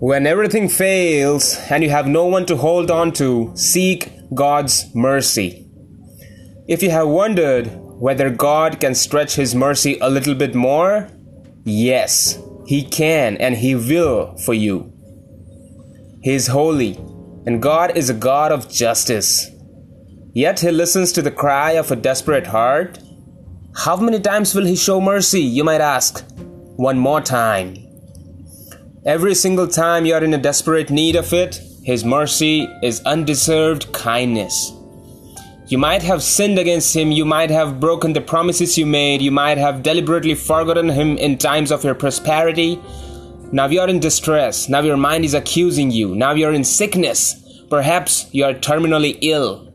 When everything fails and you have no one to hold on to, seek God's mercy. If you have wondered whether God can stretch His mercy a little bit more, yes, He can and He will for you. He is holy, and God is a God of justice. Yet He listens to the cry of a desperate heart. How many times will He show mercy, you might ask? One more time. Every single time you are in a desperate need of it, His mercy is undeserved kindness. You might have sinned against Him, you might have broken the promises you made, you might have deliberately forgotten Him in times of your prosperity. Now you are in distress, now your mind is accusing you, now you are in sickness, perhaps you are terminally ill.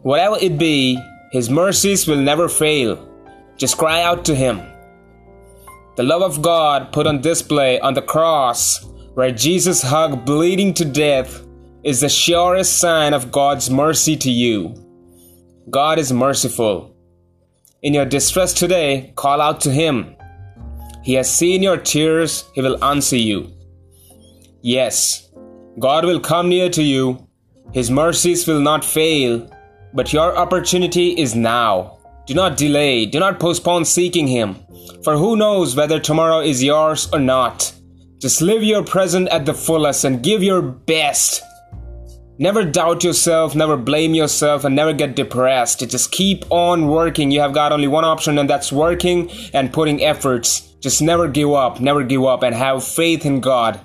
Whatever it be, His mercies will never fail. Just cry out to Him. The love of God put on display on the cross, where Jesus hung bleeding to death, is the surest sign of God's mercy to you. God is merciful. In your distress today, call out to Him. He has seen your tears, He will answer you. Yes, God will come near to you. His mercies will not fail, but your opportunity is now. Do not delay, do not postpone seeking Him, for who knows whether tomorrow is yours or not. Just live your present at the fullest and give your best. Never doubt yourself, never blame yourself, and never get depressed. Just keep on working. You have got only one option, and that's working and putting efforts. Just never give up, never give up, and have faith in God.